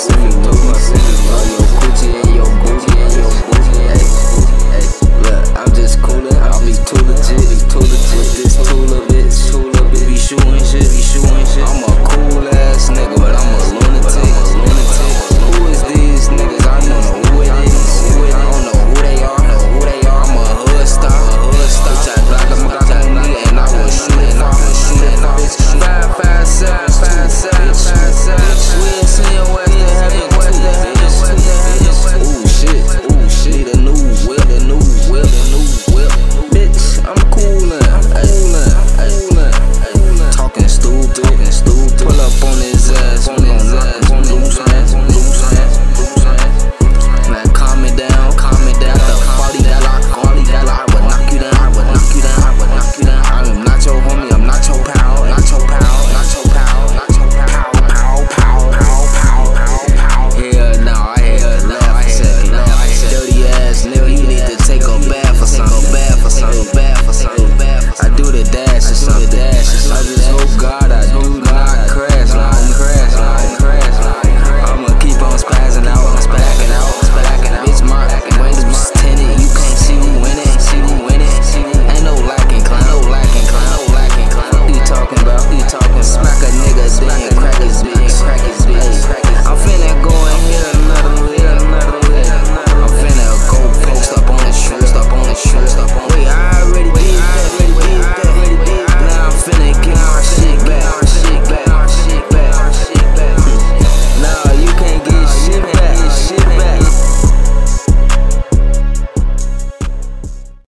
myself, told myself, all your cool.